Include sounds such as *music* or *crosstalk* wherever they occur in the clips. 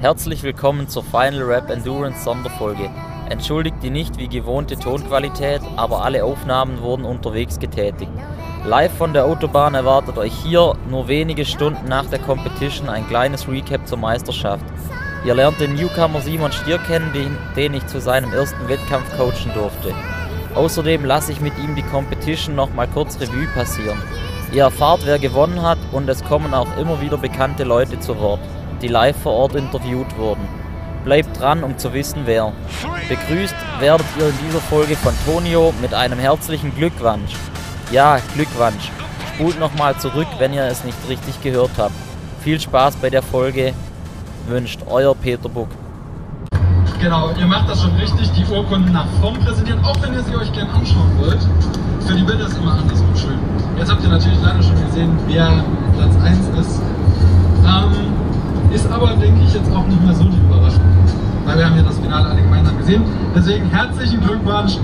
Herzlich willkommen zur Final Rap Endurance Sonderfolge. Entschuldigt die nicht wie gewohnte Tonqualität, aber alle Aufnahmen wurden unterwegs getätigt. Live von der Autobahn erwartet euch hier nur wenige Stunden nach der Competition ein kleines Recap zur Meisterschaft. Ihr lernt den Newcomer Simon Stier kennen, den, den ich zu seinem ersten Wettkampf coachen durfte. Außerdem lasse ich mit ihm die Competition nochmal kurz Revue passieren. Ihr erfahrt, wer gewonnen hat und es kommen auch immer wieder bekannte Leute zu Wort, die live vor Ort interviewt wurden. Bleibt dran, um zu wissen, wer. Begrüßt werdet ihr in dieser Folge von Tonio mit einem herzlichen Glückwunsch. Ja, Glückwunsch. Spult nochmal zurück, wenn ihr es nicht richtig gehört habt. Viel Spaß bei der Folge wünscht euer Peter Buck. Genau, ihr macht das schon richtig, die Urkunden nach vorn präsentieren, auch wenn ihr sie euch gerne anschauen wollt. Für die Bilder ist immer andersrum schön. Jetzt habt ihr natürlich leider schon gesehen, wer Platz 1 ist. Ähm, ist aber, denke ich, jetzt auch nicht mehr so die Überraschung. Weil wir haben ja das Finale alle gemeinsam gesehen. Deswegen herzlichen Glückwunsch,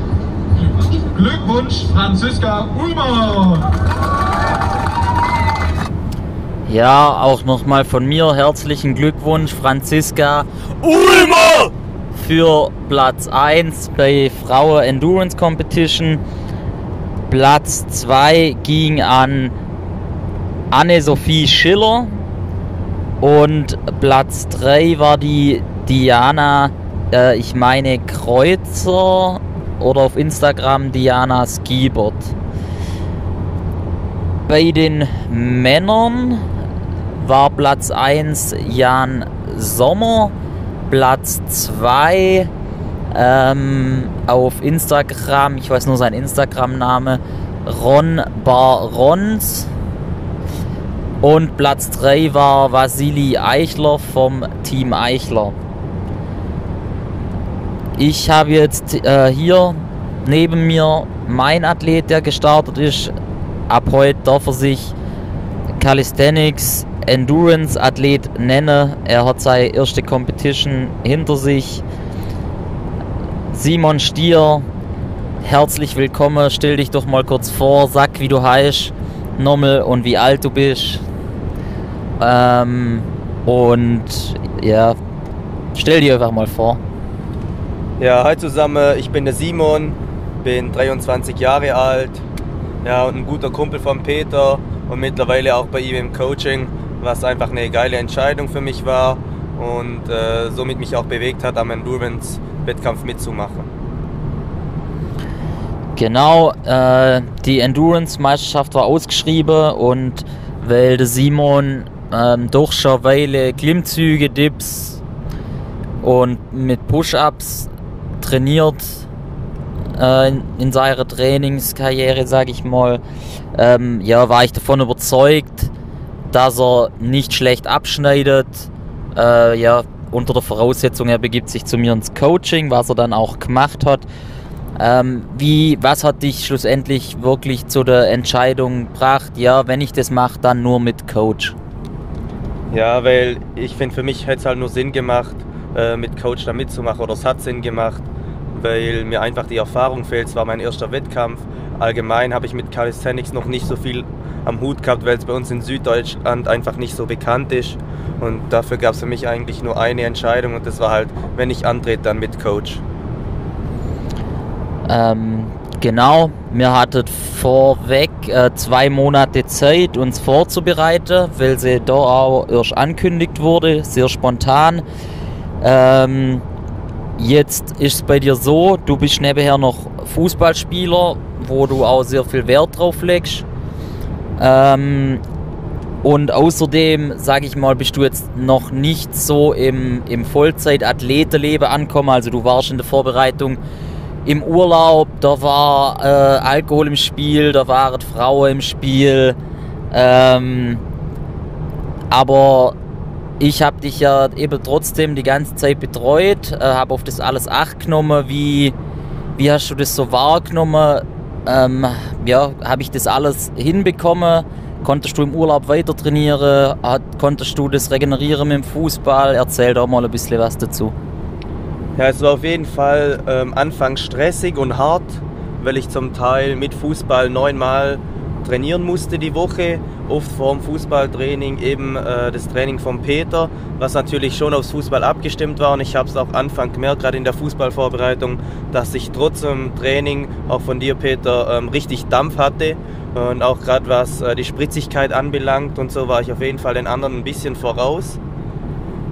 Glückwunsch, Glückwunsch Franziska Ulmer! Ja, auch nochmal von mir herzlichen Glückwunsch, Franziska Ulmer! Für Platz 1 bei Frauen Endurance Competition. Platz 2 ging an Anne-Sophie Schiller. Und Platz 3 war die Diana, äh, ich meine Kreuzer oder auf Instagram Diana Skibert. Bei den Männern war Platz 1 Jan Sommer, Platz 2 ähm, auf Instagram, ich weiß nur sein Instagram-Name, Ron Barons. Und Platz 3 war Vasili Eichler vom Team Eichler. Ich habe jetzt äh, hier neben mir mein Athlet, der gestartet ist. Ab heute darf er sich Calisthenics Endurance Athlet nennen. Er hat seine erste Competition hinter sich. Simon Stier, herzlich willkommen. Stell dich doch mal kurz vor, sag wie du heißt, nochmal und wie alt du bist. Ähm, und ja, stell dir einfach mal vor. Ja, hi zusammen, ich bin der Simon, bin 23 Jahre alt ja, und ein guter Kumpel von Peter und mittlerweile auch bei ihm im Coaching, was einfach eine geile Entscheidung für mich war und äh, somit mich auch bewegt hat, am Endurance-Wettkampf mitzumachen. Genau, äh, die Endurance-Meisterschaft war ausgeschrieben und weil der Simon ähm, doch schon Weile Klimmzüge, Dips und mit Push-Ups trainiert äh, in, in, seiner Trainingskarriere, sage ich mal, ähm, ja, war ich davon überzeugt, dass er nicht schlecht abschneidet. Äh, ja, unter der Voraussetzung, er begibt sich zu mir ins Coaching, was er dann auch gemacht hat. Ähm, wie, was hat dich schlussendlich wirklich zu der Entscheidung gebracht? Ja, wenn ich das mache, dann nur mit Coach. Ja, weil ich finde, für mich hätte es halt nur Sinn gemacht, äh, mit Coach da mitzumachen oder es hat Sinn gemacht, weil mir einfach die Erfahrung fehlt. Es war mein erster Wettkampf. Allgemein habe ich mit Calisthenics noch nicht so viel am Hut gehabt, weil es bei uns in Süddeutschland einfach nicht so bekannt ist. Und dafür gab es für mich eigentlich nur eine Entscheidung und das war halt, wenn ich antrete, dann mit Coach. Ähm, genau, wir hatten vorweg äh, zwei Monate Zeit, uns vorzubereiten, weil sie da auch erst ankündigt wurde, sehr spontan. Ähm, jetzt ist es bei dir so, du bist nebenher noch Fußballspieler, wo du auch sehr viel Wert drauf legst. Ähm, und außerdem, sage ich mal, bist du jetzt noch nicht so im, im Vollzeit-Athletenleben angekommen. Also du warst in der Vorbereitung im Urlaub, da war äh, Alkohol im Spiel, da waren Frauen im Spiel. Ähm, aber ich habe dich ja eben trotzdem die ganze Zeit betreut, äh, habe auf das alles acht genommen. Wie, wie hast du das so wahrgenommen? Ähm, ja, habe ich das alles hinbekommen? Konntest du im Urlaub weiter trainieren? Hat, konntest du das regenerieren mit dem Fußball? Erzähl doch mal ein bisschen was dazu. Ja, es war auf jeden Fall ähm, anfangs stressig und hart, weil ich zum Teil mit Fußball neunmal trainieren musste die Woche, oft vorm Fußballtraining eben äh, das Training von Peter, was natürlich schon aufs Fußball abgestimmt war. Und ich habe es auch Anfang gemerkt, gerade in der Fußballvorbereitung, dass ich trotz dem Training, auch von dir Peter, ähm, richtig Dampf hatte. Und auch gerade was äh, die Spritzigkeit anbelangt und so war ich auf jeden Fall den anderen ein bisschen voraus.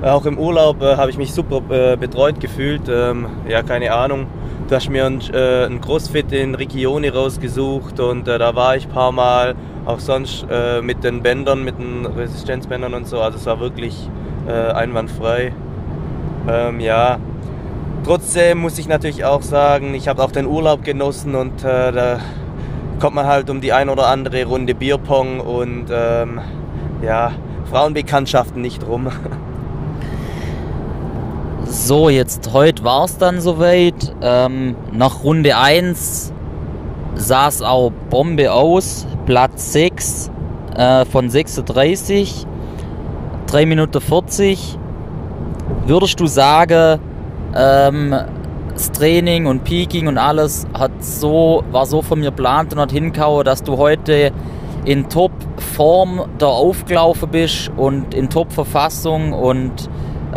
Auch im Urlaub äh, habe ich mich super äh, betreut gefühlt. Ähm, ja, keine Ahnung. Du hast mir ein, äh, ein Crossfit in Regione rausgesucht und äh, da war ich ein paar Mal. Auch sonst äh, mit den Bändern, mit den Resistenzbändern und so. Also es war wirklich äh, einwandfrei. Ähm, ja. Trotzdem muss ich natürlich auch sagen, ich habe auch den Urlaub genossen und da kommt man halt um die ein oder andere Runde Bierpong und ähm, ja, Frauenbekanntschaften nicht rum. *laughs* So, jetzt heute war es dann soweit. Ähm, nach Runde 1 sah es auch Bombe aus. Platz 6 äh, von 36. 3 Minuten 40. Würdest du sagen, ähm, das Training und Peaking und alles hat so, war so von mir geplant und hat hingehauen, dass du heute in Top-Form da aufgelaufen bist und in Top-Verfassung und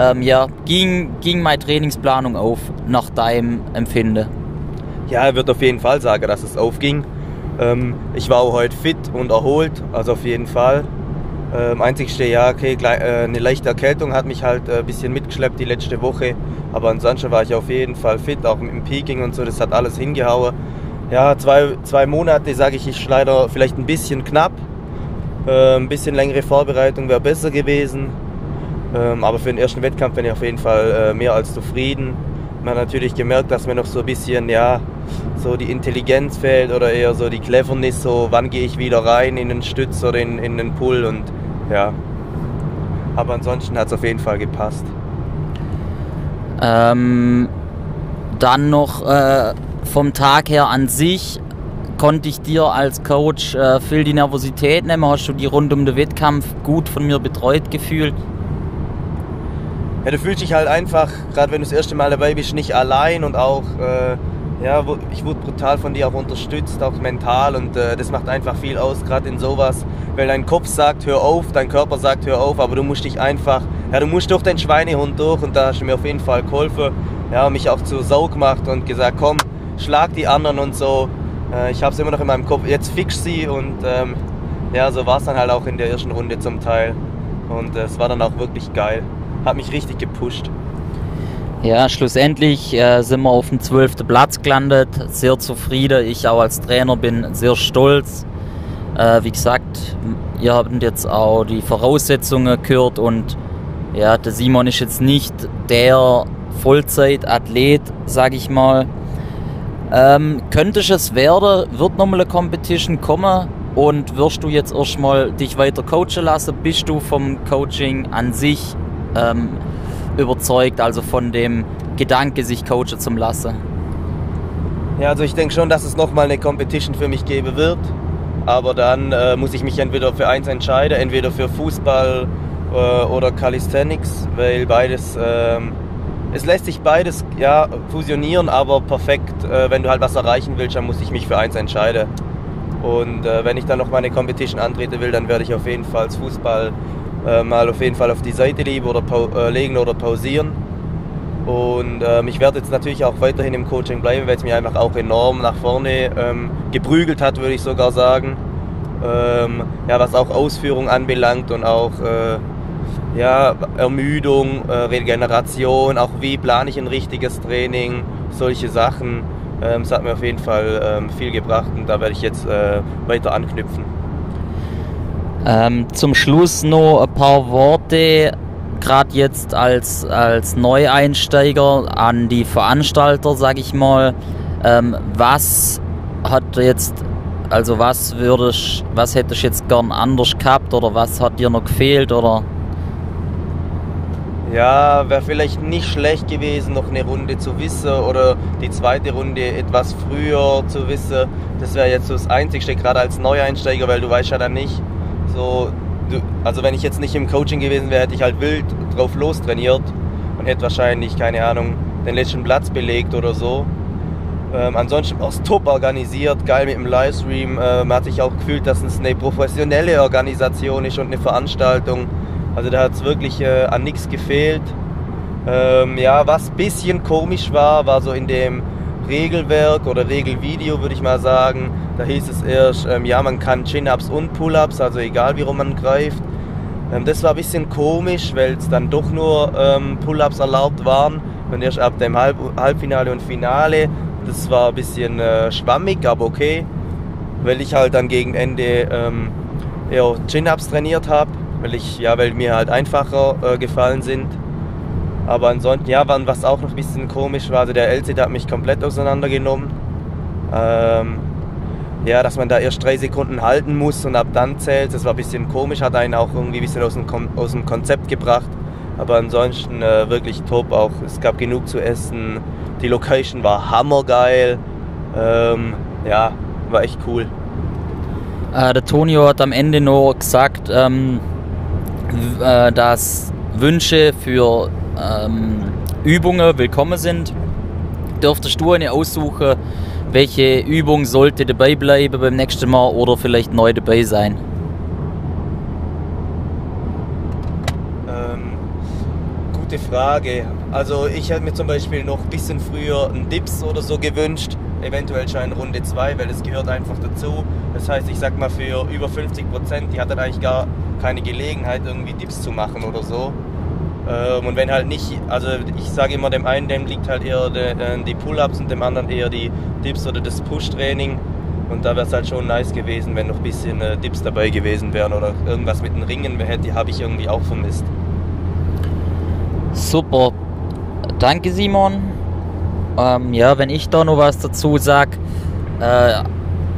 ähm, ja, ging, ging meine Trainingsplanung auf nach deinem Empfinden? Ja, ich würde auf jeden Fall sagen, dass es aufging. Ähm, ich war auch heute fit und erholt, also auf jeden Fall. Ähm, einzigste, ja, okay, äh, eine leichte Erkältung hat mich halt ein äh, bisschen mitgeschleppt die letzte Woche. Aber ansonsten war ich auf jeden Fall fit, auch im Peaking und so, das hat alles hingehauen. Ja, zwei, zwei Monate, sage ich, ist leider vielleicht ein bisschen knapp. Äh, ein bisschen längere Vorbereitung wäre besser gewesen. Ähm, aber für den ersten Wettkampf bin ich auf jeden Fall äh, mehr als zufrieden. Man hat natürlich gemerkt, dass mir noch so ein bisschen, ja, so die Intelligenz fehlt oder eher so die Cleverness, so wann gehe ich wieder rein in den Stütz oder in, in den Pull und ja. Aber ansonsten hat es auf jeden Fall gepasst. Ähm, dann noch äh, vom Tag her an sich konnte ich dir als Coach äh, viel die Nervosität nehmen. Hast du die rund um den Wettkampf gut von mir betreut gefühlt? Ja, du fühlst dich halt einfach, gerade wenn du das erste Mal dabei bist, nicht allein und auch, äh, ja, ich wurde brutal von dir auch unterstützt, auch mental und äh, das macht einfach viel aus, gerade in sowas, weil dein Kopf sagt, hör auf, dein Körper sagt, hör auf, aber du musst dich einfach, ja, du musst durch den Schweinehund durch und da hast du mir auf jeden Fall geholfen, ja, mich auch zu Sau gemacht und gesagt, komm, schlag die anderen und so. Äh, ich habe es immer noch in meinem Kopf, jetzt fix sie und ähm, ja, so war es dann halt auch in der ersten Runde zum Teil. Und äh, es war dann auch wirklich geil hat mich richtig gepusht. Ja, schlussendlich äh, sind wir auf dem 12. Platz gelandet. Sehr zufrieden. Ich auch als Trainer bin sehr stolz. Äh, wie gesagt, ihr habt jetzt auch die Voraussetzungen gehört und ja, der Simon ist jetzt nicht der Vollzeitathlet, sag ich mal. Ähm, könnte es werden, wird nochmal eine Competition kommen und wirst du jetzt erstmal dich weiter coachen lassen? Bist du vom Coaching an sich ähm, überzeugt, also von dem Gedanke, sich coachen zu lassen? Ja, also ich denke schon, dass es nochmal eine Competition für mich geben wird. Aber dann äh, muss ich mich entweder für eins entscheiden, entweder für Fußball äh, oder Calisthenics, weil beides, äh, es lässt sich beides ja, fusionieren, aber perfekt, äh, wenn du halt was erreichen willst, dann muss ich mich für eins entscheiden. Und äh, wenn ich dann noch mal eine Competition antreten will, dann werde ich auf jeden Fall Fußball äh, mal auf jeden Fall auf die Seite legen oder, äh, legen oder pausieren. Und ähm, ich werde jetzt natürlich auch weiterhin im Coaching bleiben, weil es mich einfach auch enorm nach vorne ähm, geprügelt hat, würde ich sogar sagen. Ähm, ja, was auch Ausführung anbelangt und auch äh, ja, Ermüdung, äh, Regeneration, auch wie plane ich ein richtiges Training, solche Sachen. Ähm, es hat mir auf jeden Fall ähm, viel gebracht und da werde ich jetzt äh, weiter anknüpfen. Ähm, zum Schluss noch ein paar Worte, gerade jetzt als, als Neueinsteiger an die Veranstalter, sag ich mal. Ähm, was hat jetzt, also was würdest, was hättest du jetzt gern anders gehabt oder was hat dir noch gefehlt oder? Ja, wäre vielleicht nicht schlecht gewesen, noch eine Runde zu wissen oder die zweite Runde etwas früher zu wissen. Das wäre jetzt so das Einzige, gerade als Neueinsteiger, weil du weißt ja dann nicht, so, also wenn ich jetzt nicht im Coaching gewesen wäre, hätte ich halt wild drauf los trainiert und hätte wahrscheinlich, keine Ahnung, den letzten Platz belegt oder so. Ähm, ansonsten war es top organisiert, geil mit dem Livestream. Äh, man hat sich auch gefühlt, dass es eine professionelle Organisation ist und eine Veranstaltung. Also da hat es wirklich äh, an nichts gefehlt. Ähm, ja, was ein bisschen komisch war, war so in dem Regelwerk oder Regelvideo, würde ich mal sagen. Da hieß es erst, ähm, ja, man kann Chin-Ups und Pull-Ups, also egal wie rum man greift. Ähm, das war ein bisschen komisch, weil es dann doch nur ähm, Pull-Ups erlaubt waren. Und erst ab dem Halb Halbfinale und Finale, das war ein bisschen äh, schwammig, aber okay. Weil ich halt dann gegen Ende ähm, eher Chin-Ups trainiert habe, weil, ja, weil mir halt einfacher äh, gefallen sind. Aber ansonsten, ja, was auch noch ein bisschen komisch war, also der LC hat mich komplett auseinandergenommen. Ähm, ja, dass man da erst drei Sekunden halten muss und ab dann zählt, das war ein bisschen komisch, hat einen auch irgendwie ein bisschen aus dem, aus dem Konzept gebracht. Aber ansonsten äh, wirklich top, auch es gab genug zu essen, die Location war hammergeil, ähm, ja, war echt cool. Äh, der Tonio hat am Ende nur gesagt, ähm, äh, dass Wünsche für ähm, Übungen willkommen sind. Dürftest du eine aussuchen, welche Übung sollte dabei bleiben beim nächsten Mal oder vielleicht neu dabei sein? Ähm, gute Frage. Also ich hätte mir zum Beispiel noch ein bisschen früher einen Dips oder so gewünscht. Eventuell schon in Runde 2, weil das gehört einfach dazu. Das heißt, ich sag mal für über 50 Prozent, die hatten eigentlich gar keine Gelegenheit, irgendwie Dips zu machen oder so. Ähm, und wenn halt nicht, also ich sage immer, dem einen, dem liegt halt eher äh, die Pull-Ups und dem anderen eher die Dips oder das Push-Training. Und da wäre es halt schon nice gewesen, wenn noch ein bisschen äh, Dips dabei gewesen wären oder irgendwas mit den Ringen hätte, habe ich irgendwie auch vermisst. Super. Danke, Simon. Ähm, ja, wenn ich da noch was dazu sage, äh,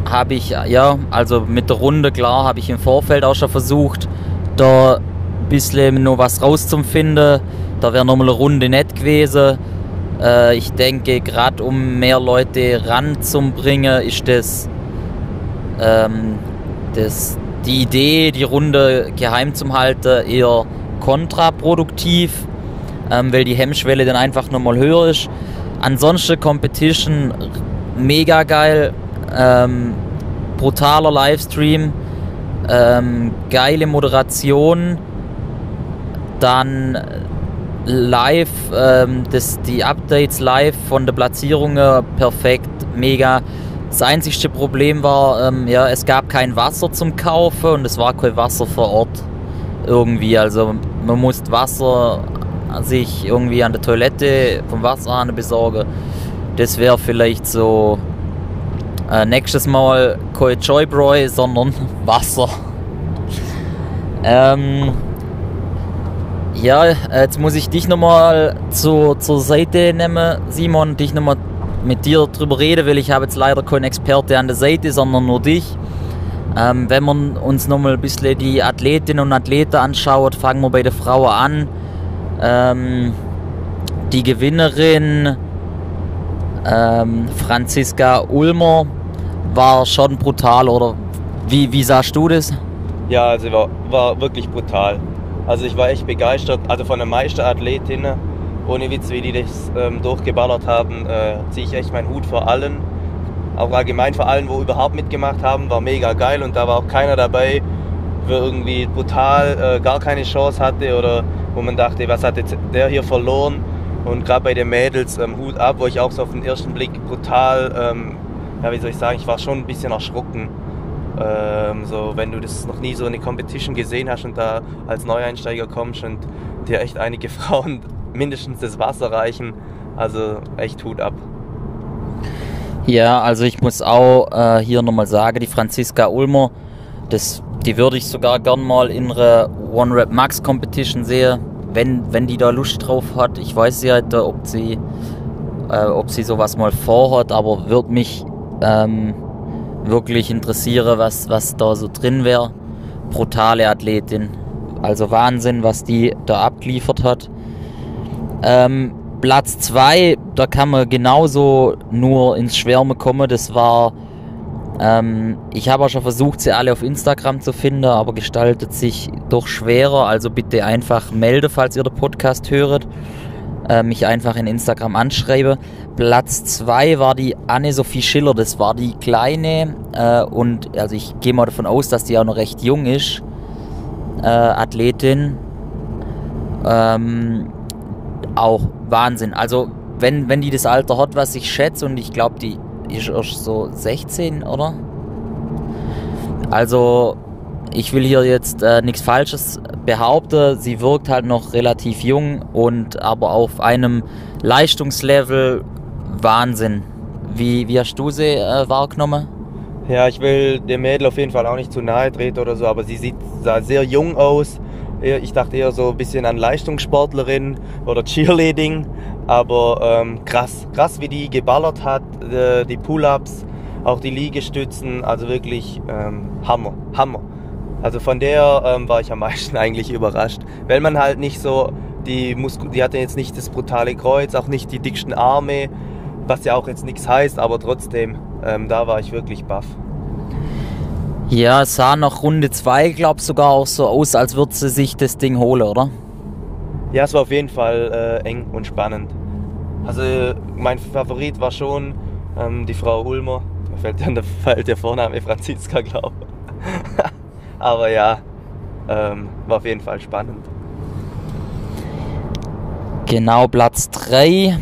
habe ich, ja, also mit der Runde, klar, habe ich im Vorfeld auch schon versucht, da bisschen noch was rauszufinden. Da wäre nochmal eine Runde nett gewesen. Äh, ich denke, gerade um mehr Leute ranzubringen, ist das, ähm, das die Idee, die Runde geheim zu halten, eher kontraproduktiv, ähm, weil die Hemmschwelle dann einfach nochmal höher ist. Ansonsten Competition mega geil, ähm, brutaler Livestream, ähm, geile Moderation dann live, ähm, das, die Updates live von der Platzierung perfekt, mega. Das einzigste Problem war, ähm, ja, es gab kein Wasser zum Kaufen und es war kein Wasser vor Ort irgendwie. Also man musste Wasser sich irgendwie an der Toilette vom Wasserhahn besorgen. Das wäre vielleicht so äh, nächstes Mal kein Joybräu, sondern *laughs* Wasser. ähm, ja, jetzt muss ich dich nochmal zur, zur Seite nehmen, Simon, dich nochmal mit dir drüber reden, weil ich habe jetzt leider keinen Experte an der Seite, sondern nur dich. Ähm, wenn man uns nochmal ein bisschen die Athletinnen und Athleten anschaut, fangen wir bei der Frau an. Ähm, die Gewinnerin ähm, Franziska Ulmer war schon brutal, oder wie, wie sahst du das? Ja, also war, war wirklich brutal. Also ich war echt begeistert, also von den Meisterathletinnen, ohne Witz, wie die das ähm, durchgeballert haben, äh, ziehe ich echt meinen Hut vor allen. Auch allgemein vor allen, wo überhaupt mitgemacht haben, war mega geil und da war auch keiner dabei, wo irgendwie brutal äh, gar keine Chance hatte oder wo man dachte, was hat jetzt der hier verloren. Und gerade bei den Mädels ähm, Hut ab, wo ich auch so auf den ersten Blick brutal, ähm, ja wie soll ich sagen, ich war schon ein bisschen erschrocken ähm, so, wenn du das noch nie so eine Competition gesehen hast und da als Neueinsteiger kommst und dir echt einige *laughs* Frauen mindestens das Wasser reichen, also echt Hut ab. Ja, also ich muss auch äh, hier nochmal sagen, die Franziska Ulmer, das, die würde ich sogar gern mal in einer One Rap Max Competition sehen, wenn, wenn die da Lust drauf hat. Ich weiß ja nicht, ob sie, äh, ob sie sowas mal vorhat, aber würde mich ähm, wirklich interessiere, was, was da so drin wäre. Brutale Athletin. Also Wahnsinn, was die da abgeliefert hat. Ähm, Platz 2, da kann man genauso nur ins Schwärme kommen. Das war, ähm, ich habe auch schon versucht, sie alle auf Instagram zu finden, aber gestaltet sich doch schwerer. Also bitte einfach melde, falls ihr den Podcast hört. Äh, mich einfach in Instagram anschreiben. Platz 2 war die Anne-Sophie Schiller. Das war die kleine äh, und also ich gehe mal davon aus, dass die auch noch recht jung ist. Äh, Athletin. Ähm, auch Wahnsinn. Also wenn, wenn die das Alter hat, was ich schätze und ich glaube, die ist erst so 16, oder? Also ich will hier jetzt äh, nichts Falsches behaupten. Sie wirkt halt noch relativ jung und aber auf einem Leistungslevel Wahnsinn. Wie, wie hast du sie äh, wahrgenommen? Ja, ich will dem Mädel auf jeden Fall auch nicht zu nahe treten oder so, aber sie sieht sah sehr jung aus. Ich dachte eher so ein bisschen an Leistungssportlerin oder Cheerleading, aber ähm, krass, krass wie die geballert hat, äh, die Pull-ups, auch die Liegestützen, also wirklich ähm, Hammer, Hammer. Also von der ähm, war ich am meisten *laughs* eigentlich überrascht, weil man halt nicht so die Muskel, die hatte jetzt nicht das brutale Kreuz, auch nicht die dicksten Arme, was ja auch jetzt nichts heißt, aber trotzdem, ähm, da war ich wirklich baff. Ja, es sah nach Runde 2, glaube ich, sogar auch so aus, als würde sie sich das Ding holen, oder? Ja, es war auf jeden Fall äh, eng und spannend. Also mein Favorit war schon ähm, die Frau Ulmer. Mir fällt *laughs* dann der, fällt der Vorname Franziska, glaube ich. *laughs* Aber ja, ähm, war auf jeden Fall spannend. Genau, Platz 3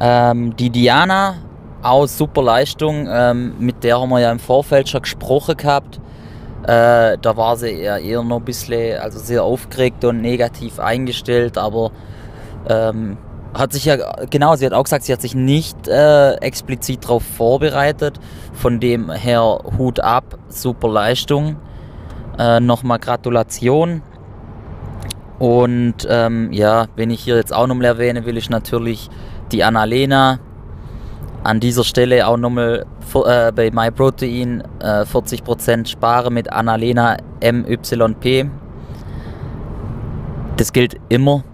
ähm, die Diana, auch super Leistung, ähm, mit der haben wir ja im Vorfeld schon gesprochen gehabt. Äh, da war sie eher, eher noch ein bisschen, also sehr aufgeregt und negativ eingestellt, aber ähm, hat sich ja, genau, sie hat auch gesagt, sie hat sich nicht äh, explizit darauf vorbereitet. Von dem her Hut ab, super Leistung. Äh, Nochmal Gratulation. Und ähm, ja, wenn ich hier jetzt auch nochmal erwähne, will ich natürlich die Annalena. An dieser Stelle auch nochmal äh, bei MyProtein äh, 40% sparen mit Annalena MYP. Das gilt immer.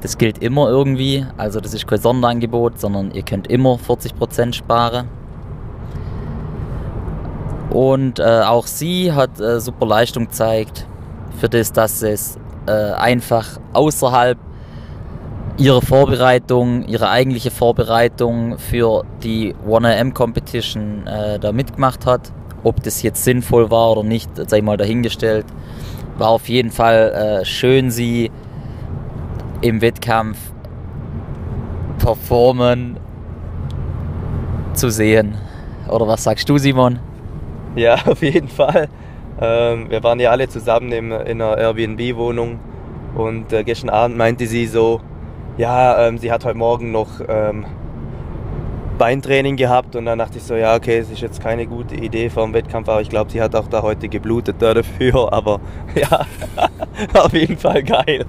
Das gilt immer irgendwie. Also das ist kein Sonderangebot, sondern ihr könnt immer 40% sparen. Und äh, auch sie hat äh, super Leistung gezeigt für das, dass es äh, einfach außerhalb ihre Vorbereitung, ihre eigentliche Vorbereitung für die 1AM Competition äh, da mitgemacht hat. Ob das jetzt sinnvoll war oder nicht, sei mal dahingestellt. War auf jeden Fall äh, schön, sie im Wettkampf performen zu sehen. Oder was sagst du, Simon? Ja, *laughs* auf jeden Fall. Ähm, wir waren ja alle zusammen im, in einer Airbnb-Wohnung und äh, gestern Abend meinte sie so, ja, ähm, sie hat heute Morgen noch ähm, Beintraining gehabt und dann dachte ich so, ja, okay, es ist jetzt keine gute Idee vor dem Wettkampf, aber ich glaube, sie hat auch da heute geblutet da dafür, *laughs* aber ja, *laughs* auf jeden Fall geil.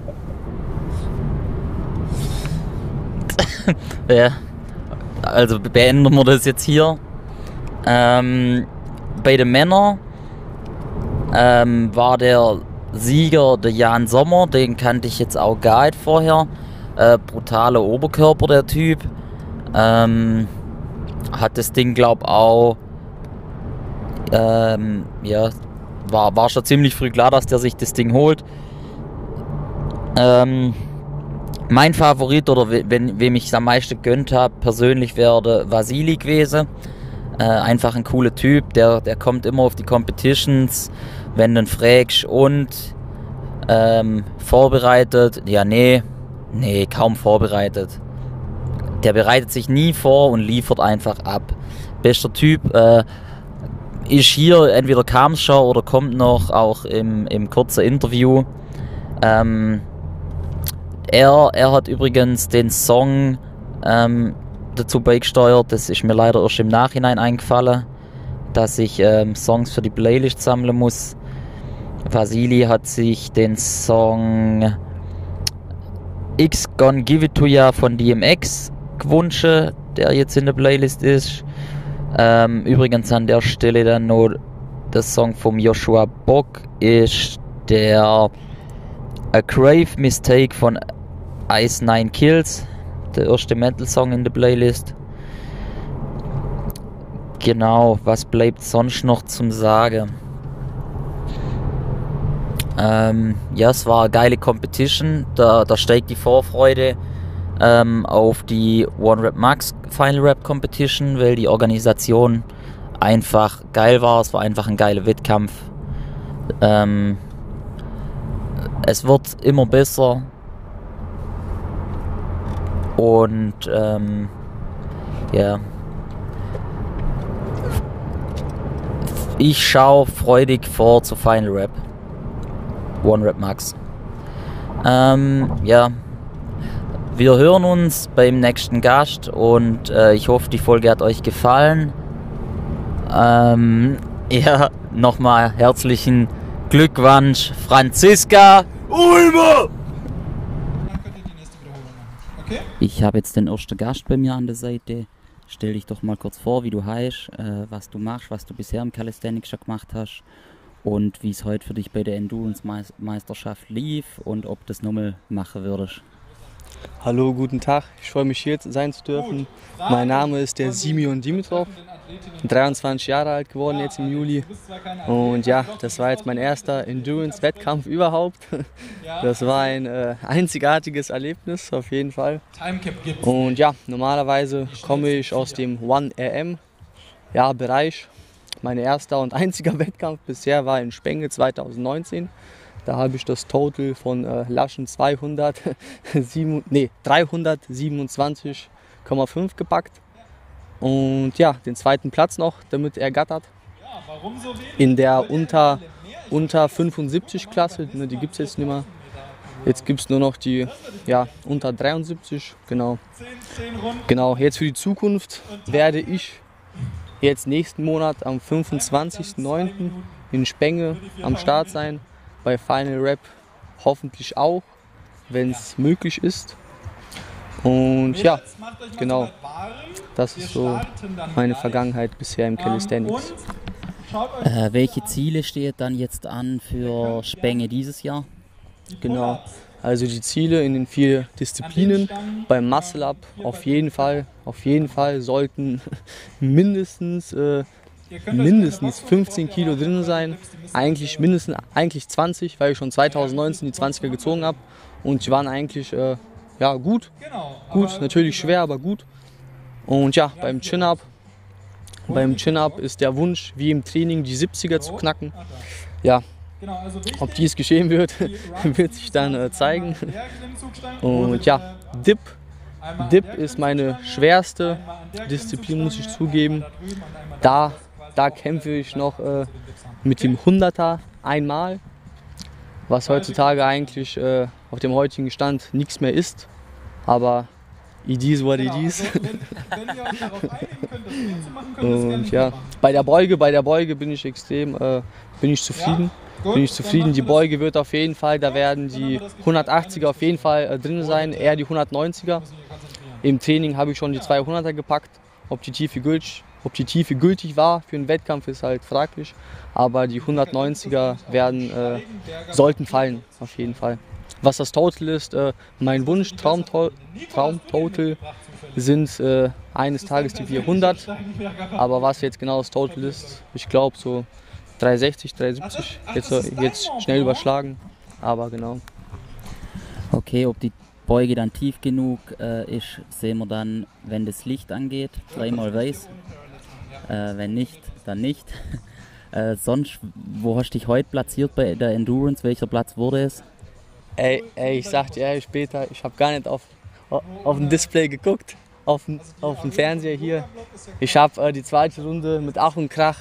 *laughs* ja, also beenden wir das jetzt hier. Ähm, bei den Männern ähm, war der Sieger der Jan Sommer, den kannte ich jetzt auch gar nicht vorher. Äh, brutaler Oberkörper, der Typ. Ähm, hat das Ding, glaub auch. Ähm, ja, war, war schon ziemlich früh klar, dass der sich das Ding holt. Ähm, mein Favorit oder wenn, wem ich es am meisten gönnt habe, persönlich wäre Vasili gewesen. Äh, einfach ein cooler Typ, der, der kommt immer auf die Competitions, wenn du ihn fragst und ähm, vorbereitet. Ja, nee, Nee, kaum vorbereitet. Der bereitet sich nie vor und liefert einfach ab. Bester Typ. Äh, ist hier, entweder kam schon oder kommt noch, auch im, im kurzen Interview. Ähm, er, er hat übrigens den Song ähm, dazu beigesteuert. Das ist mir leider erst im Nachhinein eingefallen, dass ich ähm, Songs für die Playlist sammeln muss. Vasili hat sich den Song X Gonna Give It To Ya von DMX gewünscht, der jetzt in der Playlist ist. Ähm, übrigens an der Stelle dann noch der Song vom Joshua Bock ist der A Grave Mistake von Ice Nine Kills, der erste Metal-Song in der Playlist. Genau, was bleibt sonst noch zum Sagen? Ähm, ja, es war eine geile Competition. Da, da steigt die Vorfreude ähm, auf die One Rap Max Final Rap Competition, weil die Organisation einfach geil war. Es war einfach ein geiler Wettkampf. Ähm, es wird immer besser. Und ähm, ja. Ich schaue freudig vor zu Final Rap. One Rap Max. Ähm, ja. Wir hören uns beim nächsten Gast und äh, ich hoffe, die Folge hat euch gefallen. Ähm, *laughs* ja, nochmal herzlichen Glückwunsch, Franziska Ulmer! Ich habe jetzt den ersten Gast bei mir an der Seite. Stell dich doch mal kurz vor, wie du heißt, äh, was du machst, was du bisher im Calisthenics schon gemacht hast und wie es heute für dich bei der Endurance-Meisterschaft lief und ob du das nochmal machen würdest. Hallo, guten Tag. Ich freue mich hier sein zu dürfen. Mein Name ist der Simeon Dimitrov. 23 Jahre alt geworden jetzt im Juli. Und ja, das war jetzt mein erster Endurance-Wettkampf überhaupt. Das war ein äh, einzigartiges Erlebnis auf jeden Fall. Und ja, normalerweise komme ich aus dem 1RM ja, Bereich. Mein erster und *laughs* einziger Wettkampf bisher war in Spenge 2019. Da habe ich das Total von äh, Laschen 200, *laughs* nee, 327,5 gepackt. Und ja, den zweiten Platz noch damit ergattert. In der unter, unter 75 Klasse, ne, die gibt es jetzt nicht mehr. Jetzt gibt es nur noch die ja, unter 73, genau. Genau, jetzt für die Zukunft werde ich jetzt nächsten Monat am 25.09. in Spenge am Start sein. Bei Final Rap hoffentlich auch, wenn es möglich ist. Und ja, genau. Das ist so meine Vergangenheit bisher im Calisthenics. Äh, welche Ziele stehen dann jetzt an für Spenge dieses Jahr? Genau. Also die Ziele in den vier Disziplinen beim Muscle Up auf jeden Fall, auf jeden Fall sollten *laughs* mindestens äh, mindestens 15 Kilo drin sein. Eigentlich mindestens eigentlich 20, weil ich schon 2019 die 20er gezogen habe und die waren eigentlich äh, ja gut, gut, natürlich schwer, aber gut. Und ja, beim Chin-Up, beim Chin-Up ist der Wunsch, wie im Training, die 70er zu knacken. Ja, ob dies geschehen wird, *laughs* wird sich dann äh, zeigen. Und ja, Dip. Dip ist meine schwerste Disziplin, muss ich zugeben. Da, da kämpfe ich noch äh, mit dem 100er einmal, was heutzutage eigentlich äh, auf dem heutigen Stand nichts mehr ist. Aber it is what it is. *laughs* Und ja, bei der Beuge, bei der Beuge bin ich extrem, äh, bin ich zufrieden. Bin ich zufrieden. Die Beuge wird auf jeden Fall, da werden die 180er auf jeden Fall äh, drin sein, eher die 190er. Im Training habe ich schon die 200er gepackt. Ob die Tiefe gültig, ob die Tiefe gültig war für einen Wettkampf ist halt fraglich. Aber die 190er werden, äh, sollten fallen, auf jeden Fall. Was das Total ist, äh, mein Wunsch, Traumtotal Traum sind äh, eines Tages die 400. Aber was jetzt genau das Total ist, ich glaube so 360, 370, jetzt, jetzt schnell überschlagen. Aber genau. Okay, ob die Beuge dann tief genug äh, ist, sehen wir dann, wenn das Licht angeht. Dreimal weiß. Äh, wenn nicht, dann nicht. *laughs* Äh, sonst, wo hast du dich heute platziert bei der Endurance? Welcher Platz wurde es? Ey, ey ich sag dir ehrlich später, ich habe gar nicht auf, auf dem Display geguckt, auf, auf dem Fernseher hier. Ich habe äh, die zweite Runde mit Ach und Krach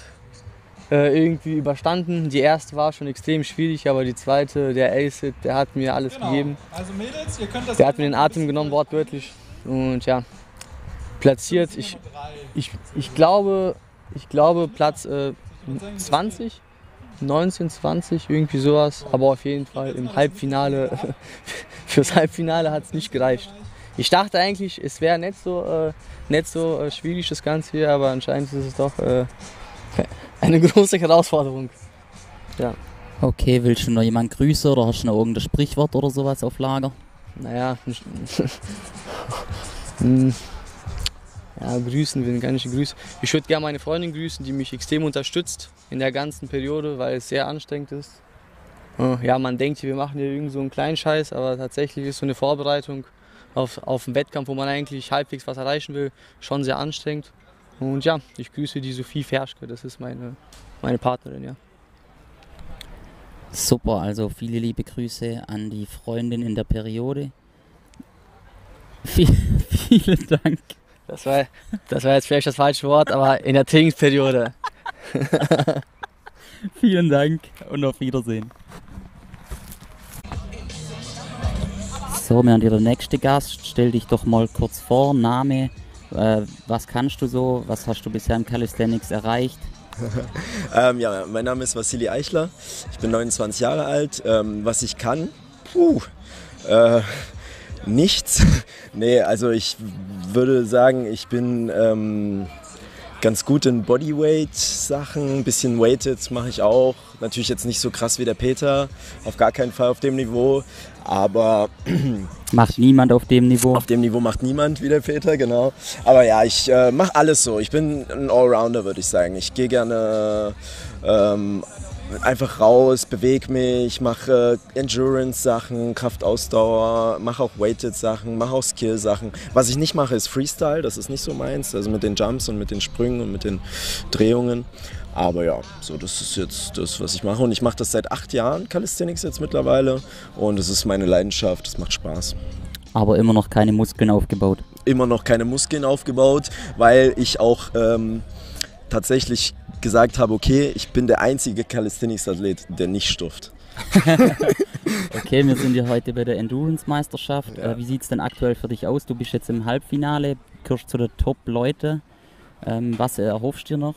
äh, irgendwie überstanden. Die erste war schon extrem schwierig, aber die zweite, der Acid, der hat mir alles genau. gegeben. Also Mädels, der hat mir den Atem genommen, wortwörtlich. Und ja, platziert. Ich, ich, ich, glaube, ich glaube Platz äh, 20, 19, 20, irgendwie sowas. Aber auf jeden Fall im Halbfinale, *laughs* fürs Halbfinale hat es nicht gereicht. Ich dachte eigentlich, es wäre nicht so, äh, nicht so äh, schwierig das Ganze hier, aber anscheinend ist es doch äh, eine große Herausforderung. Ja. Okay, willst du noch jemanden grüßen oder hast du noch irgendein Sprichwort oder sowas auf Lager? Naja, *laughs* hm. ja, grüßen, wen kann ich grüßen? Ich würde gerne meine Freundin grüßen, die mich extrem unterstützt in der ganzen Periode, weil es sehr anstrengend ist. Ja, man denkt, wir machen hier irgend so einen kleinen Scheiß, aber tatsächlich ist so eine Vorbereitung auf, auf einen Wettkampf, wo man eigentlich halbwegs was erreichen will, schon sehr anstrengend. Und ja, ich grüße die Sophie Ferschke, das ist meine, meine Partnerin, ja. Super, also viele liebe Grüße an die Freundin in der Periode. *laughs* vielen Dank. Das war, das war jetzt vielleicht das falsche Wort, aber in der Trainingsperiode. *laughs* vielen Dank und auf Wiedersehen. So, wir haben hier der nächste Gast. Stell dich doch mal kurz vor, Name, äh, was kannst du so, was hast du bisher im Calisthenics erreicht? *laughs* ähm, ja, mein Name ist Vassili Eichler, ich bin 29 Jahre alt. Ähm, was ich kann? Puh, äh, nichts. *laughs* nee, also ich würde sagen, ich bin ähm, ganz gut in Bodyweight-Sachen, ein bisschen Weighted mache ich auch. Natürlich jetzt nicht so krass wie der Peter, auf gar keinen Fall auf dem Niveau, aber... *clears throat* Macht niemand auf dem Niveau? Auf dem Niveau macht niemand wie der Peter, genau. Aber ja, ich äh, mache alles so. Ich bin ein Allrounder, würde ich sagen. Ich gehe gerne ähm, einfach raus, bewege mich, mache Endurance-Sachen, Kraftausdauer, mache auch Weighted-Sachen, mache auch Skill-Sachen. Was ich nicht mache, ist Freestyle, das ist nicht so meins, also mit den Jumps und mit den Sprüngen und mit den Drehungen. Aber ja, so das ist jetzt das, was ich mache. Und ich mache das seit acht Jahren, Calisthenics jetzt mittlerweile. Und es ist meine Leidenschaft, es macht Spaß. Aber immer noch keine Muskeln aufgebaut? Immer noch keine Muskeln aufgebaut, weil ich auch ähm, tatsächlich gesagt habe, okay, ich bin der einzige Calisthenics-Athlet, der nicht stuft. *laughs* okay, wir sind hier heute bei der Endurance-Meisterschaft. Ja. Äh, wie sieht es denn aktuell für dich aus? Du bist jetzt im Halbfinale, gehörst zu den Top-Leute. Ähm, was erhoffst du dir noch?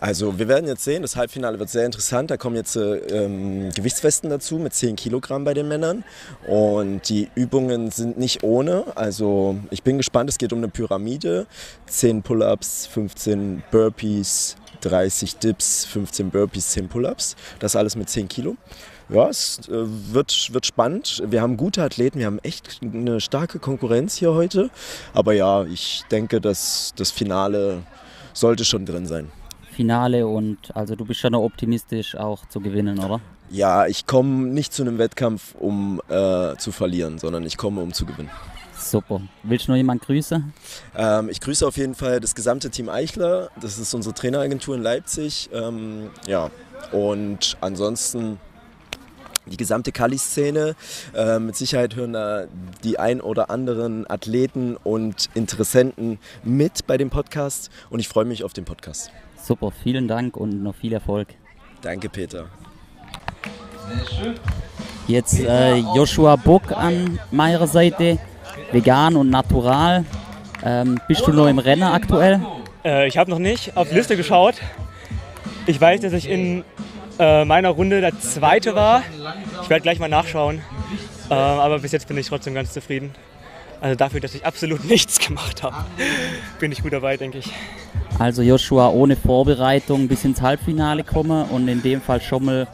Also wir werden jetzt sehen, das Halbfinale wird sehr interessant. Da kommen jetzt äh, ähm, Gewichtswesten dazu mit 10 Kilogramm bei den Männern. Und die Übungen sind nicht ohne. Also ich bin gespannt, es geht um eine Pyramide. 10 Pull-ups, 15 Burpees, 30 Dips, 15 Burpees, 10 Pull-ups. Das alles mit 10 Kilo. Ja, es äh, wird, wird spannend. Wir haben gute Athleten, wir haben echt eine starke Konkurrenz hier heute. Aber ja, ich denke, dass das Finale sollte schon drin sein. Finale und also du bist schon noch optimistisch auch zu gewinnen, oder? Ja, ich komme nicht zu einem Wettkampf, um äh, zu verlieren, sondern ich komme, um zu gewinnen. Super. Willst du noch jemanden grüßen? Ähm, ich grüße auf jeden Fall das gesamte Team Eichler. Das ist unsere Traineragentur in Leipzig. Ähm, ja, und ansonsten die gesamte Kali-Szene. Äh, mit Sicherheit hören da die ein oder anderen Athleten und Interessenten mit bei dem Podcast und ich freue mich auf den Podcast. Super, vielen Dank und noch viel Erfolg. Danke, Peter. Sehr schön. Jetzt äh, Joshua Buck an meiner Seite, vegan und natural. Ähm, bist du noch im Rennen aktuell? Äh, ich habe noch nicht auf die Liste geschaut. Ich weiß, dass ich in äh, meiner Runde der zweite war. Ich werde gleich mal nachschauen. Äh, aber bis jetzt bin ich trotzdem ganz zufrieden. Also dafür, dass ich absolut *laughs* nichts gemacht habe, bin ich gut dabei, denke ich. Also Joshua ohne Vorbereitung bis ins Halbfinale kommen und in dem Fall schon mal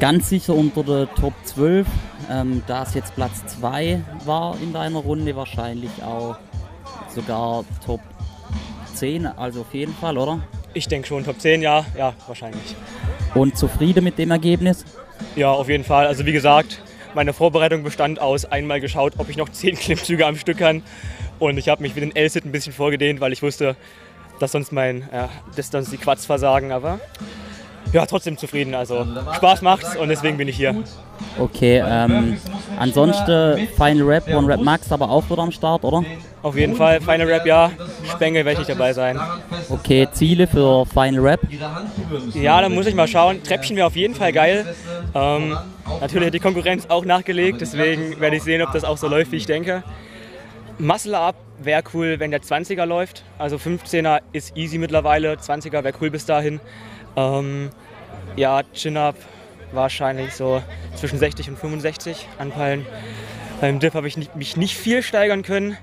ganz sicher unter der Top 12. Ähm, da es jetzt Platz 2 war in deiner Runde, wahrscheinlich auch sogar Top 10, also auf jeden Fall, oder? Ich denke schon, Top 10, ja, ja, wahrscheinlich. Und zufrieden mit dem Ergebnis? Ja, auf jeden Fall. Also wie gesagt, meine Vorbereitung bestand aus einmal geschaut, ob ich noch 10 *laughs* Klimmzüge am Stück kann. Und ich habe mich wie den L-Sit ein bisschen vorgedehnt, weil ich wusste, dass sonst mein, ja, dass sonst die Quads versagen. Aber ja, trotzdem zufrieden. Also Spaß macht's und deswegen bin ich hier. Okay, ähm, ansonsten Final Rap, One Rap Max aber auch wieder am Start, oder? Auf jeden Fall, Final Rap ja, Spengel werde ich dabei sein. Okay, Ziele für Final Rap? Ja, da muss ich mal schauen. Treppchen wäre auf jeden Fall geil. Ähm, natürlich hat die Konkurrenz auch nachgelegt, deswegen werde ich sehen, ob das auch so läuft, wie ich denke. Muscle Up wäre cool, wenn der 20er läuft. Also 15er ist easy mittlerweile, 20er wäre cool bis dahin. Ähm, ja, Chin-Up wahrscheinlich so zwischen 60 und 65 anpeilen. Beim Dip habe ich nicht, mich nicht viel steigern können.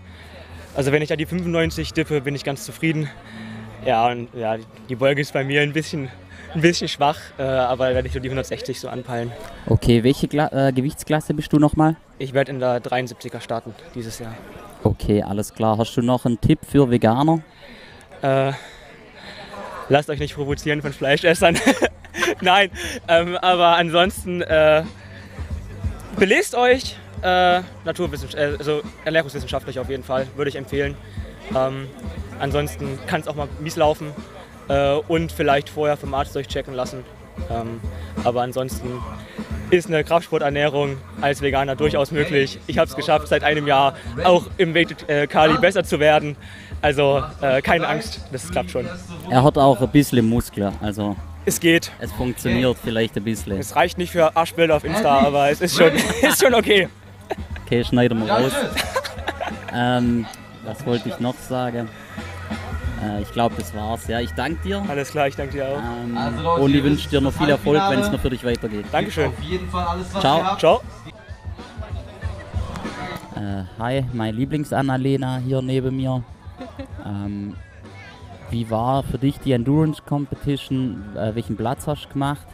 Also wenn ich da die 95 dippe, bin ich ganz zufrieden. Ja, und ja, die Beuge ist bei mir ein bisschen, ein bisschen schwach, äh, aber werde ich so die 160 so anpeilen. Okay, welche Gla äh, Gewichtsklasse bist du nochmal? Ich werde in der 73er starten dieses Jahr. Okay, alles klar. Hast du noch einen Tipp für Veganer? Äh, lasst euch nicht provozieren von Fleischessern. *laughs* Nein, ähm, aber ansonsten äh, belest euch, äh, Naturwissenschaft, äh, also ernährungswissenschaftlich auf jeden Fall, würde ich empfehlen. Ähm, ansonsten kann es auch mal mies laufen äh, und vielleicht vorher vom Arzt durchchecken lassen. Ähm, aber ansonsten ist eine Kraftsporternährung als Veganer durchaus möglich. Ich habe es geschafft, seit einem Jahr auch im Weighted äh, Kali besser zu werden. Also äh, keine Angst, das klappt schon. Er hat auch ein bisschen Muskeln, also Es geht. es funktioniert vielleicht ein bisschen. Es reicht nicht für Arschbilder auf Insta, aber es ist schon, *laughs* ist schon okay. Okay, schneiden wir raus. ähm, was wollte ich noch sagen? Äh, ich glaube, das war's. Ja, ich danke dir. Alles klar, ich danke dir auch. Ähm, und ich wünsche dir noch viel Erfolg, wenn es noch für dich weitergeht. Dankeschön. Ciao. Ciao. Äh, hi, meine Lieblings-Annalena hier neben mir. Ähm, wie war für dich die Endurance Competition? Äh, welchen Platz hast du gemacht?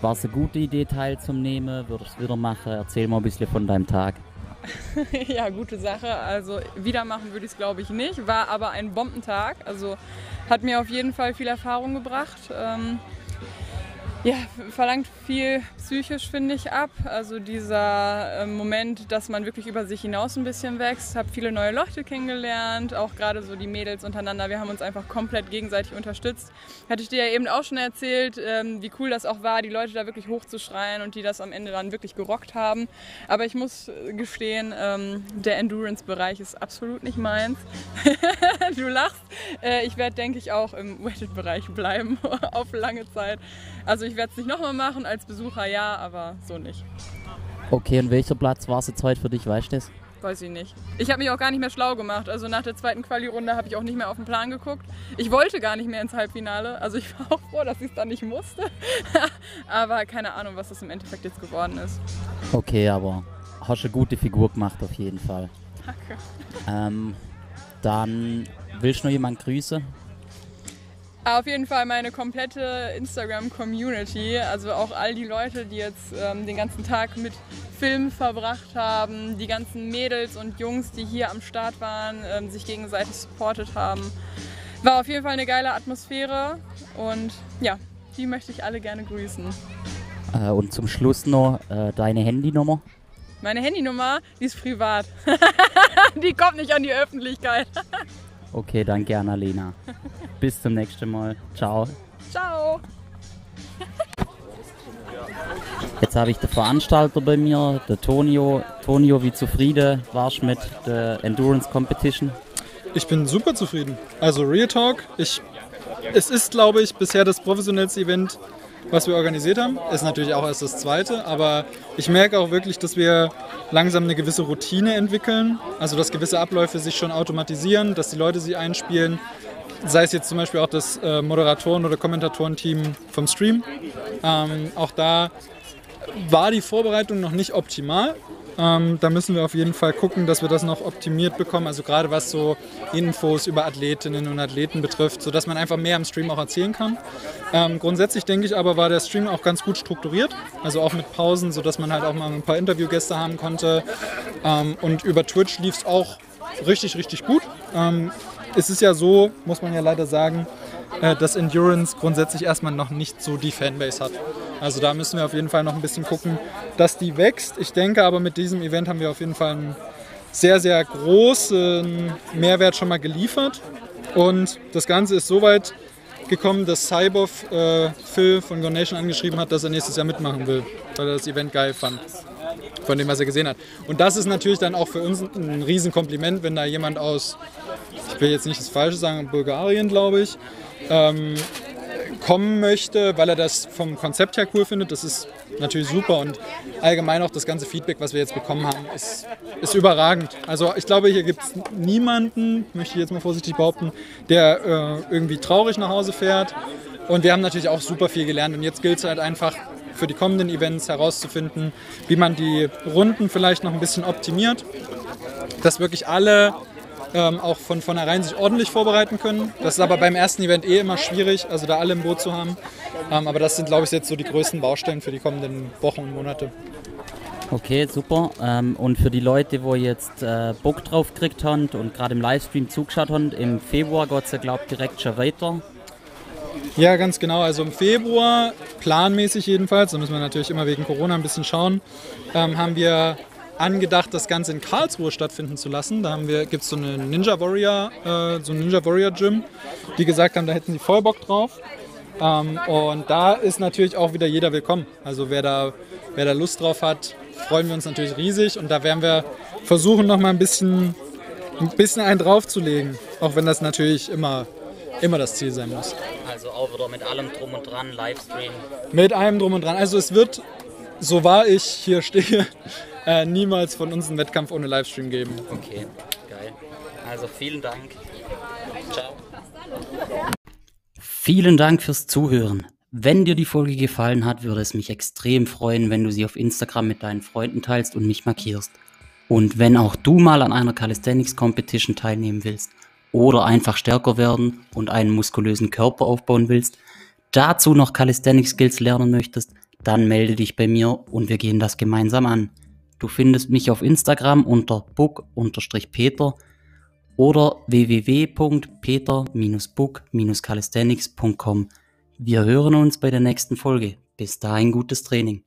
War es eine gute Idee teilzunehmen? Würdest du wieder machen? Erzähl mal ein bisschen von deinem Tag. *laughs* ja, gute Sache. Also wieder machen würde ich es glaube ich nicht. War aber ein Bombentag. Also hat mir auf jeden Fall viel Erfahrung gebracht. Ähm, ja, verlangt viel psychisch, finde ich, ab. Also dieser äh, Moment, dass man wirklich über sich hinaus ein bisschen wächst. Habe viele neue Leute kennengelernt, auch gerade so die Mädels untereinander. Wir haben uns einfach komplett gegenseitig unterstützt. Hatte ich dir ja eben auch schon erzählt, ähm, wie cool das auch war, die Leute da wirklich hochzuschreien und die das am Ende dann wirklich gerockt haben. Aber ich muss äh, gestehen, ähm, der Endurance-Bereich ist absolut nicht meins. *laughs* du lachst. Äh, ich werde, denke ich, auch im Weighted-Bereich bleiben *laughs* auf lange Zeit. Also ich werde es nicht nochmal machen, als Besucher ja, aber so nicht. Okay, und welcher Platz war es jetzt heute für dich? Weißt du das? Weiß ich nicht. Ich habe mich auch gar nicht mehr schlau gemacht. Also nach der zweiten Quali-Runde habe ich auch nicht mehr auf den Plan geguckt. Ich wollte gar nicht mehr ins Halbfinale. Also ich *laughs* war auch froh, dass ich es dann nicht musste. *laughs* aber keine Ahnung, was das im Endeffekt jetzt geworden ist. Okay, aber hast eine gute Figur gemacht auf jeden Fall. Danke. Ähm, dann willst du noch jemanden grüßen? Auf jeden Fall meine komplette Instagram-Community, also auch all die Leute, die jetzt ähm, den ganzen Tag mit Film verbracht haben, die ganzen Mädels und Jungs, die hier am Start waren, ähm, sich gegenseitig supportet haben. War auf jeden Fall eine geile Atmosphäre und ja, die möchte ich alle gerne grüßen. Äh, und zum Schluss noch äh, deine Handynummer. Meine Handynummer, die ist privat. *laughs* die kommt nicht an die Öffentlichkeit. Okay, danke Annalena. *laughs* Bis zum nächsten Mal. Ciao. Ciao! Jetzt habe ich den Veranstalter bei mir, der Tonio. Tonio, wie zufrieden warst du mit der Endurance Competition? Ich bin super zufrieden. Also Real Talk, ich, es ist, glaube ich, bisher das professionellste Event, was wir organisiert haben. Ist natürlich auch erst das zweite, aber ich merke auch wirklich, dass wir langsam eine gewisse Routine entwickeln. Also dass gewisse Abläufe sich schon automatisieren, dass die Leute sie einspielen. Sei es jetzt zum Beispiel auch das äh, Moderatoren- oder Kommentatorenteam vom Stream. Ähm, auch da war die Vorbereitung noch nicht optimal. Ähm, da müssen wir auf jeden Fall gucken, dass wir das noch optimiert bekommen. Also gerade was so Infos über Athletinnen und Athleten betrifft, sodass man einfach mehr am Stream auch erzählen kann. Ähm, grundsätzlich denke ich aber, war der Stream auch ganz gut strukturiert. Also auch mit Pausen, sodass man halt auch mal ein paar Interviewgäste haben konnte. Ähm, und über Twitch lief es auch richtig, richtig gut. Es ist ja so, muss man ja leider sagen, äh, dass Endurance grundsätzlich erstmal noch nicht so die Fanbase hat. Also da müssen wir auf jeden Fall noch ein bisschen gucken, dass die wächst. Ich denke aber mit diesem Event haben wir auf jeden Fall einen sehr, sehr großen Mehrwert schon mal geliefert. Und das Ganze ist soweit gekommen, dass Cyboff äh, Phil von Go Nation angeschrieben hat, dass er nächstes Jahr mitmachen will, weil er das Event geil fand. Von dem, was er gesehen hat. Und das ist natürlich dann auch für uns ein Riesenkompliment, wenn da jemand aus, ich will jetzt nicht das Falsche sagen, Bulgarien, glaube ich, ähm, kommen möchte, weil er das vom Konzept her cool findet. Das ist natürlich super und allgemein auch das ganze Feedback, was wir jetzt bekommen haben, ist, ist überragend. Also ich glaube, hier gibt es niemanden, möchte ich jetzt mal vorsichtig behaupten, der äh, irgendwie traurig nach Hause fährt. Und wir haben natürlich auch super viel gelernt und jetzt gilt es halt einfach für die kommenden Events herauszufinden, wie man die Runden vielleicht noch ein bisschen optimiert, dass wirklich alle ähm, auch von vornherein sich ordentlich vorbereiten können. Das ist aber beim ersten Event eh immer schwierig, also da alle im Boot zu haben. Ähm, aber das sind, glaube ich, jetzt so die größten Baustellen für die kommenden Wochen und Monate. Okay, super. Ähm, und für die Leute, wo jetzt äh, Bock drauf gekriegt haben und gerade im Livestream zugeschaut haben, im Februar geht es ja, glaube ich, direkt schon weiter. Ja, ganz genau. Also im Februar, planmäßig jedenfalls, da müssen wir natürlich immer wegen Corona ein bisschen schauen, ähm, haben wir angedacht, das Ganze in Karlsruhe stattfinden zu lassen. Da gibt es so eine Ninja Warrior, äh, so ein Ninja Warrior Gym, die gesagt haben, da hätten sie voll Bock drauf. Ähm, und da ist natürlich auch wieder jeder willkommen. Also wer da, wer da Lust drauf hat, freuen wir uns natürlich riesig. Und da werden wir versuchen, noch mal ein bisschen, ein bisschen einen draufzulegen. Auch wenn das natürlich immer, immer das Ziel sein muss. Also auch wieder mit allem drum und dran, Livestream. Mit allem drum und dran. Also es wird, so wahr ich hier stehe, äh, niemals von uns einen Wettkampf ohne Livestream geben. Okay, geil. Also vielen Dank. Ciao. Vielen Dank fürs Zuhören. Wenn dir die Folge gefallen hat, würde es mich extrem freuen, wenn du sie auf Instagram mit deinen Freunden teilst und mich markierst. Und wenn auch du mal an einer Calisthenics Competition teilnehmen willst oder einfach stärker werden und einen muskulösen Körper aufbauen willst, dazu noch Calisthenics Skills lernen möchtest, dann melde dich bei mir und wir gehen das gemeinsam an. Du findest mich auf Instagram unter book-peter oder www.peter-book-calisthenics.com. Wir hören uns bei der nächsten Folge. Bis dahin gutes Training.